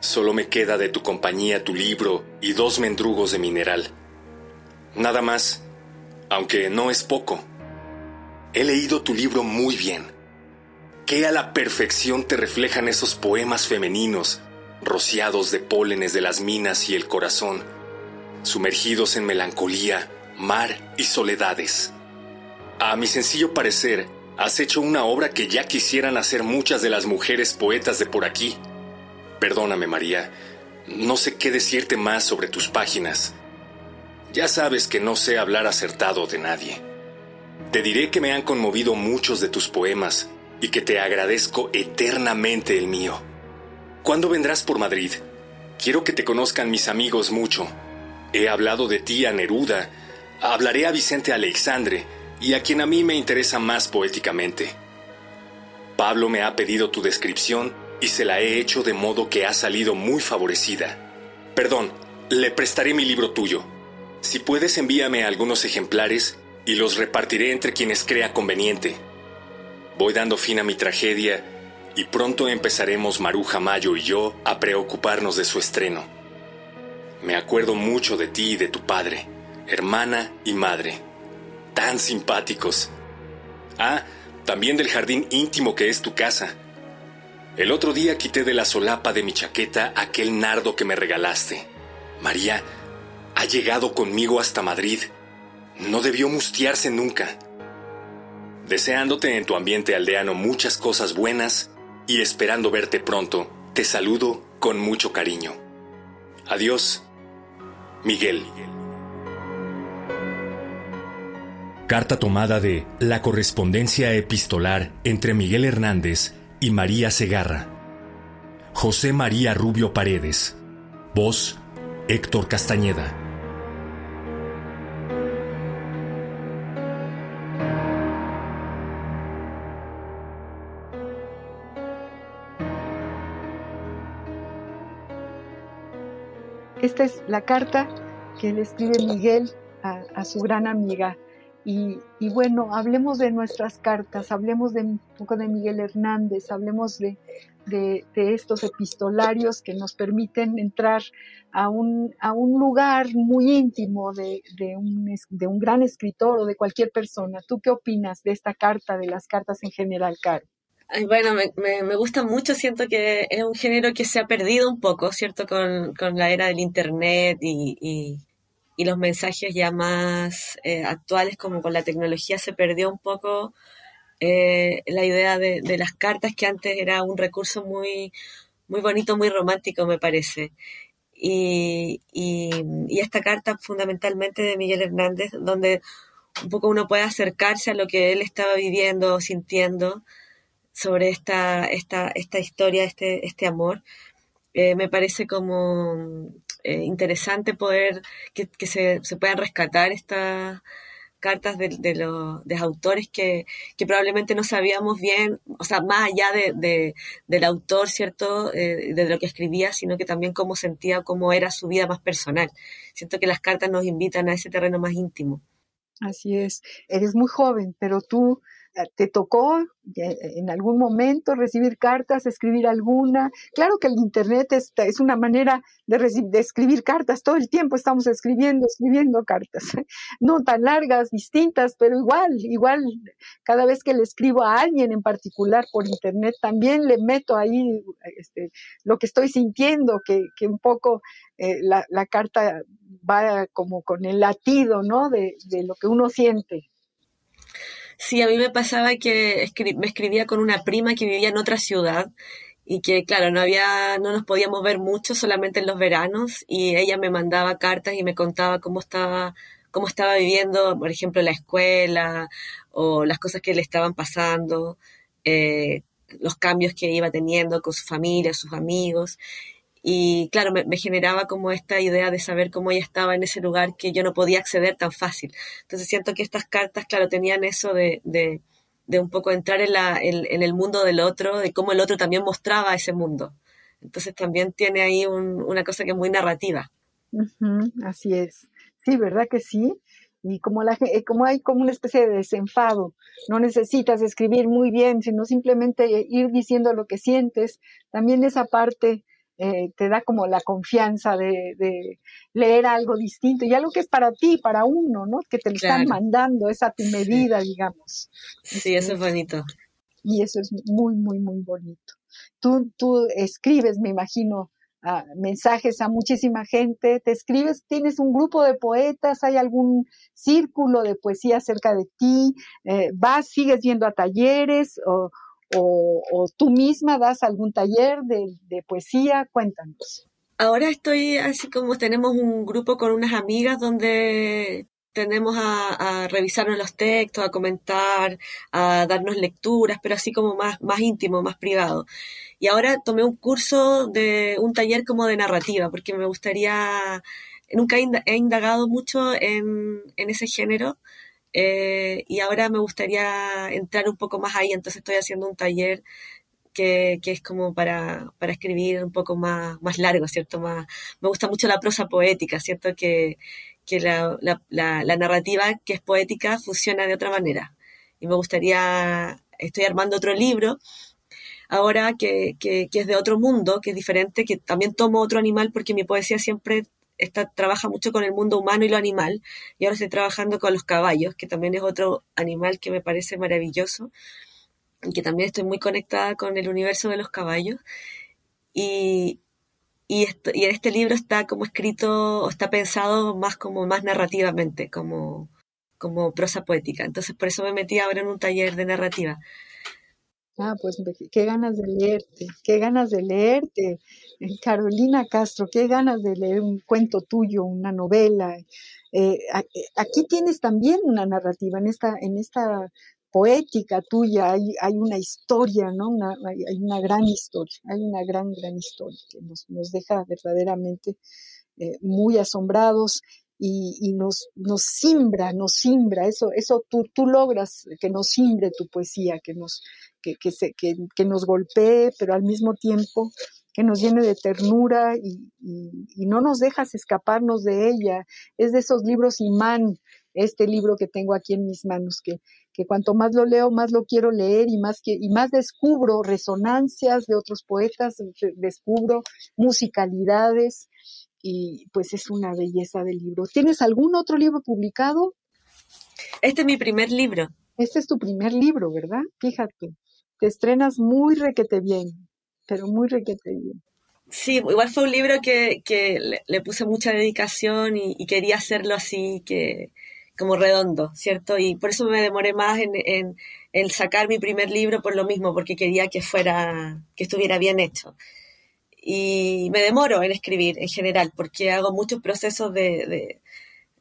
Solo me queda de tu compañía tu libro y dos mendrugos de mineral. Nada más, aunque no es poco. He leído tu libro muy bien. Qué a la perfección te reflejan esos poemas femeninos, rociados de pólenes de las minas y el corazón, sumergidos en melancolía, mar y soledades. A mi sencillo parecer, has hecho una obra que ya quisieran hacer muchas de las mujeres poetas de por aquí. Perdóname, María, no sé qué decirte más sobre tus páginas. Ya sabes que no sé hablar acertado de nadie. Te diré que me han conmovido muchos de tus poemas, y que te agradezco eternamente el mío. ¿Cuándo vendrás por Madrid? Quiero que te conozcan mis amigos mucho. He hablado de ti a Neruda, hablaré a Vicente Alexandre y a quien a mí me interesa más poéticamente. Pablo me ha pedido tu descripción y se la he hecho de modo que ha salido muy favorecida. Perdón, le prestaré mi libro tuyo. Si puedes envíame algunos ejemplares y los repartiré entre quienes crea conveniente. Voy dando fin a mi tragedia y pronto empezaremos Maruja Mayo y yo a preocuparnos de su estreno. Me acuerdo mucho de ti y de tu padre, hermana y madre. Tan simpáticos. Ah, también del jardín íntimo que es tu casa. El otro día quité de la solapa de mi chaqueta aquel nardo que me regalaste. María, ha llegado conmigo hasta Madrid. No debió mustiarse nunca. Deseándote en tu ambiente aldeano muchas cosas buenas y esperando verte pronto, te saludo con mucho cariño. Adiós, Miguel. Carta tomada de La correspondencia epistolar entre Miguel Hernández y María Segarra. José María Rubio Paredes. Voz Héctor Castañeda. Esta es la carta que le escribe Miguel a, su gran amiga. Y, bueno, hablemos de nuestras cartas, hablemos de un poco de Miguel Hernández, hablemos de, estos epistolarios que nos permiten entrar a un, lugar muy íntimo de, un, de un gran escritor o de cualquier persona. ¿Tú qué opinas de esta carta, de las cartas en general, Caro? Bueno, me, gusta mucho, siento que es un género que se ha perdido un poco, ¿cierto? Con, con la era del Internet y, y, y los mensajes ya más eh, actuales como con la tecnología se perdió un poco eh, la idea de, de, las cartas que antes era un recurso muy, bonito, muy romántico, me parece. Y, y, y esta carta fundamentalmente de Miguel Hernández, donde un poco uno puede acercarse a lo que él estaba viviendo, sintiendo, sobre esta, esta, esta historia, este, este amor. Eh, me parece como eh, interesante poder que, se, se, puedan rescatar estas cartas de, los de autores que, que, probablemente no sabíamos bien, o sea, más allá de, del autor, ¿cierto?, eh, de lo que escribía, sino que también cómo sentía, cómo era su vida más personal. Siento que las cartas nos invitan a ese terreno más íntimo. Así es, eres muy joven, pero tú te tocó eh, en algún momento recibir cartas, escribir alguna. Claro que el Internet es, es una manera de, de, escribir cartas, todo el tiempo estamos escribiendo, escribiendo cartas, no tan largas, distintas, pero igual, igual, cada vez que le escribo a alguien en particular por Internet, también le meto ahí este, lo que estoy sintiendo, que, que un poco eh, la, la, carta va como con el latido, ¿no? De, de lo que uno siente. Sí, a mí me pasaba que me escribía con una prima que vivía en otra ciudad y que claro, no había, no nos podíamos ver mucho, solamente en los veranos, y ella me mandaba cartas y me contaba cómo estaba, cómo estaba viviendo, por ejemplo, la escuela, o las cosas que le estaban pasando, eh, los cambios que iba teniendo con su familia, sus amigos. Y claro, me, generaba como esta idea de saber cómo ella estaba en ese lugar que yo no podía acceder tan fácil. Entonces siento que estas cartas, claro, tenían eso de, de, un poco entrar en, la, en, el mundo del otro, de cómo el otro también mostraba ese mundo. Entonces también tiene ahí una cosa que es muy narrativa. así es. Sí, ¿verdad que sí? y como, la, eh, como hay como una especie de desenfado, no necesitas escribir muy bien, sino simplemente ir diciendo lo que sientes, también esa parte eh, te da como la confianza de, leer algo distinto y algo que es para ti, para uno, ¿no? Que te lo están mandando, es a tu medida, digamos. Sí, eso es bonito. Y eso es muy, muy, muy bonito. Tú, tú escribes, me imagino, mensajes a muchísima gente, te escribes, tienes un grupo de poetas, hay algún círculo de poesía cerca de ti, eh, vas, sigues yendo a talleres o, o, tú misma das algún taller de, poesía, cuéntanos. Ahora estoy así como tenemos un grupo con unas amigas donde tendemos a, revisarnos los textos, a comentar, a darnos lecturas, pero así como más, más íntimo, más privado. Y ahora tomé un curso de un taller como de narrativa, porque me gustaría, nunca he indagado mucho en, ese género, eh, y ahora me gustaría entrar un poco más ahí, entonces estoy haciendo un taller que, es como para, para, escribir un poco más, más largo, ¿cierto? Más, me gusta mucho la prosa poética, ¿cierto? Que, que la, la, narrativa que es poética funciona de otra manera. Y me gustaría, estoy armando otro libro ahora que, que, es de otro mundo, que es diferente, que también tomo otro animal porque mi poesía siempre está, trabaja mucho con el mundo humano y lo animal, y ahora estoy trabajando con los caballos, que también es otro animal que me parece maravilloso, y que también estoy muy conectada con el universo de los caballos. Y, y, y en este libro está como escrito, está pensado más como más narrativamente, como, como prosa poética. Entonces por eso me metí ahora en un taller de narrativa. Ah, pues qué ganas de leerte, qué ganas de leerte. Eh, Carolina Castro, qué ganas de leer un cuento tuyo, una novela. Eh, eh, aquí tienes también una narrativa en esta, en esta poética tuya, hay, hay una historia, ¿no? Una, hay, una gran historia, hay una gran, gran historia que nos, nos deja verdaderamente muy asombrados y, nos, nos simbra, nos simbra, eso, eso tú, tú logras que nos simbre tu poesía, que nos, que, se, que, que nos golpee, pero al mismo tiempo que nos llene de ternura y, y, y, no nos dejas escaparnos de ella. Es de esos libros imán, este libro que tengo aquí en mis manos, que, que cuanto más lo leo, más lo quiero leer y más, que, y más descubro resonancias de otros poetas, descubro musicalidades y pues es una belleza del libro. ¿Tienes algún otro libro publicado? Este es mi primer libro. Este es tu primer libro, ¿verdad? Fíjate, te estrenas muy requete bien, pero muy requete bien. Sí, igual fue un libro que, le, puse mucha dedicación y, quería hacerlo así, que, como redondo, ¿cierto? Y por eso me demoré más en, en, sacar mi primer libro por lo mismo, porque quería que fuera, que estuviera bien hecho. Y me demoro en escribir en general, porque hago muchos procesos de, de,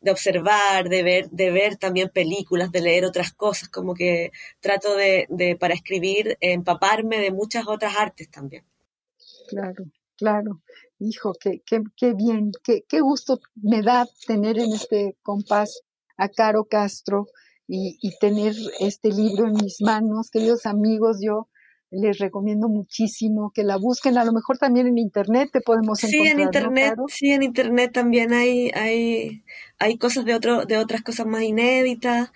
observar, de ver, de ver también películas, de leer otras cosas, como que trato de, de para escribir, empaparme de muchas otras artes también. Claro, claro. Hijo, qué, qué, qué bien, qué, qué gusto me da tener en este compás a Caro Castro y, tener este libro en mis manos. Queridos amigos, yo les recomiendo muchísimo que la busquen. A lo mejor también en internet te podemos encontrar. Sí, en internet, sí, en internet también hay, hay, hay cosas de otro, de otras cosas más inéditas.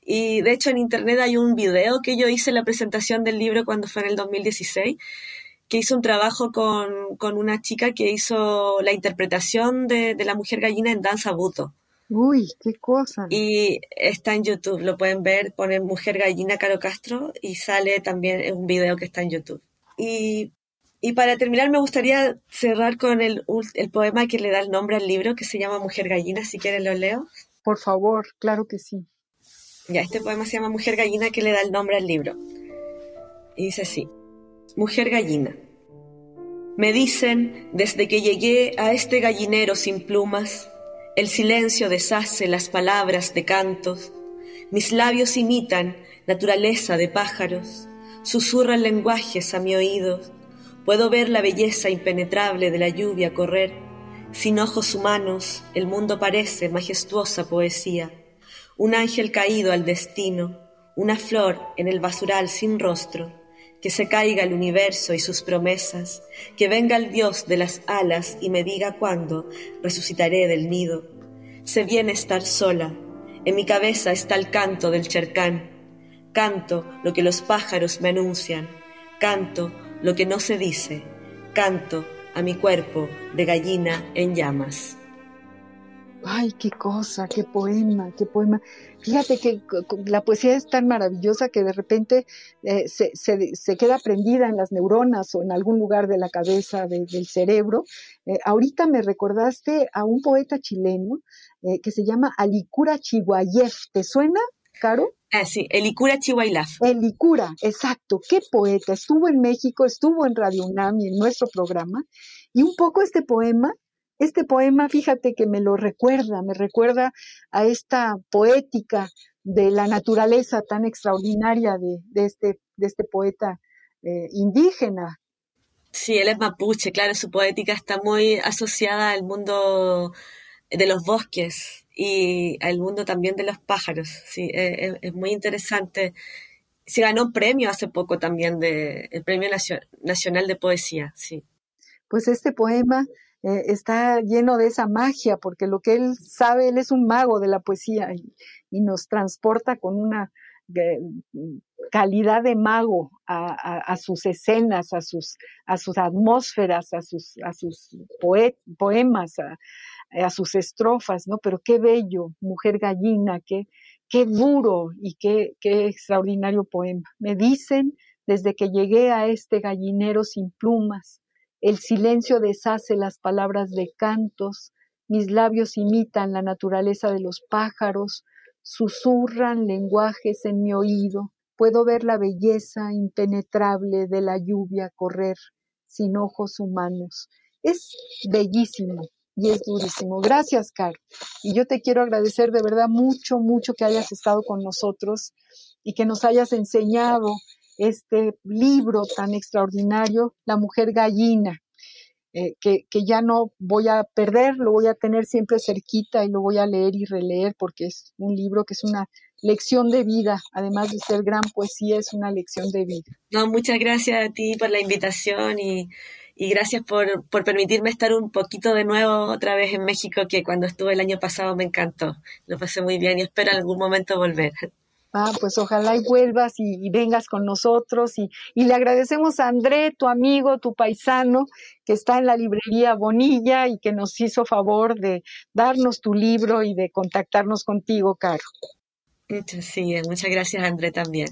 Y de hecho en internet hay un video que yo hice la presentación del libro cuando fue en el 2016, que hizo un trabajo con, con una chica que hizo la interpretación de, de la mujer gallina en danza buto. Uy, qué cosa. Y está en YouTube, lo pueden ver, ponen Mujer Gallina Caro Castro y sale también un video que está en YouTube. Y, y para terminar me gustaría cerrar con el, el poema que le da el nombre al libro, que se llama Mujer Gallina, si quieren lo leo. Por favor, claro que sí. Ya, este poema se llama Mujer Gallina, que le da el nombre al libro. Y dice así, Mujer Gallina. Me dicen, desde que llegué a este gallinero sin plumas, el silencio deshace las palabras de cantos, mis labios imitan naturaleza de pájaros, susurran lenguajes a mi oído, puedo ver la belleza impenetrable de la lluvia correr, sin ojos humanos el mundo parece majestuosa poesía, un ángel caído al destino, una flor en el basural sin rostro, que se caiga el universo y sus promesas, que venga el Dios de las alas y me diga cuándo resucitaré del nido. Sé bien estar sola, en mi cabeza está el canto del chercán, canto lo que los pájaros me anuncian, canto lo que no se dice, canto a mi cuerpo de gallina en llamas. Ay, qué cosa, qué poema, qué poema. Fíjate que la poesía es tan maravillosa que de repente eh, se, se, queda prendida en las neuronas o en algún lugar de la cabeza, del cerebro. Eh, ahorita me recordaste a un poeta chileno eh, que se llama Alicura Chihuayev. ¿Te suena, Caro? Ah, sí, Elicura Chihuailaf. Elicura, exacto. Qué poeta. Estuvo en México, estuvo en Radio UNAM y en nuestro programa. Y un poco este poema Este poema, fíjate que me lo recuerda, me recuerda a esta poética de la naturaleza tan extraordinaria de, este, de este poeta eh, indígena. Sí, él es mapuche, claro, su poética está muy asociada al mundo de los bosques y al mundo también de los pájaros. Sí, e, e, es, muy interesante. Se ganó un premio hace poco también, de, el Premio Nacional de Poesía, sí. Pues este poema eh, está lleno de esa magia, porque lo que él sabe, él es un mago de la poesía y, nos transporta con una eh, calidad de mago a, sus escenas, a sus, atmósferas, a sus, poemas, a, sus estrofas, ¿no? Pero qué bello, mujer gallina, qué, duro y qué extraordinario poema. Me dicen desde que llegué a este gallinero sin plumas, el silencio deshace las palabras de cantos, mis labios imitan la naturaleza de los pájaros, susurran lenguajes en mi oído, puedo ver la belleza impenetrable de la lluvia correr sin ojos humanos. Es bellísimo, y es durísimo. Gracias, Car. Y yo te quiero agradecer de verdad mucho, mucho que hayas estado con nosotros y que nos hayas enseñado este libro tan extraordinario, La mujer gallina, eh, que, que, ya no voy a perder, lo voy a tener siempre cerquita y lo voy a leer y releer porque es un libro que es una lección de vida, además de ser gran poesía, es una lección de vida. No, muchas gracias a ti por la invitación y y gracias por, por, permitirme estar un poquito de nuevo otra vez en México, que cuando estuve el año pasado me encantó. Lo pasé muy bien y espero en algún momento volver. Ah, pues ojalá y vuelvas y, vengas con nosotros y, y, le agradecemos a André, tu amigo, tu paisano, que está en la librería Bonilla y que nos hizo favor de darnos tu libro y de contactarnos contigo, Caro. Sí, muchas gracias André también.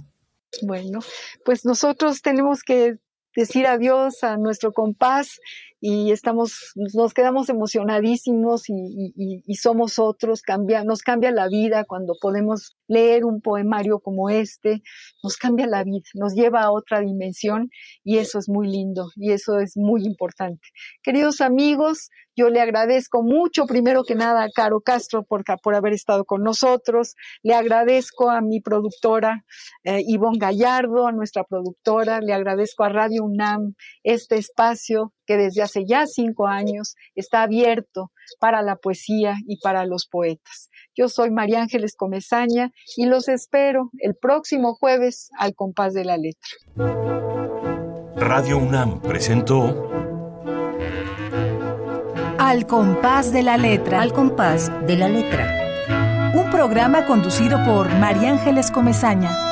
Bueno, pues nosotros tenemos que decir adiós a nuestro compás y estamos, nos quedamos emocionadísimos y, somos otros, cambia, nos cambia la vida cuando podemos leer un poemario como este, nos cambia la vida, nos lleva a otra dimensión y eso es muy lindo y eso es muy importante. Queridos amigos, yo le agradezco mucho, primero que nada, a Caro Castro por, por haber estado con nosotros. Le agradezco a mi productora eh, Ivonne Gallardo, a nuestra productora. Le agradezco a Radio UNAM este espacio que desde hace ya cinco años está abierto para la poesía y para los poetas. Yo soy María Ángeles Comezaña y los espero el próximo jueves al compás de la letra. Radio UNAM presentó al compás de la letra. Al compás de la letra. Un programa conducido por María Ángeles Comezaña.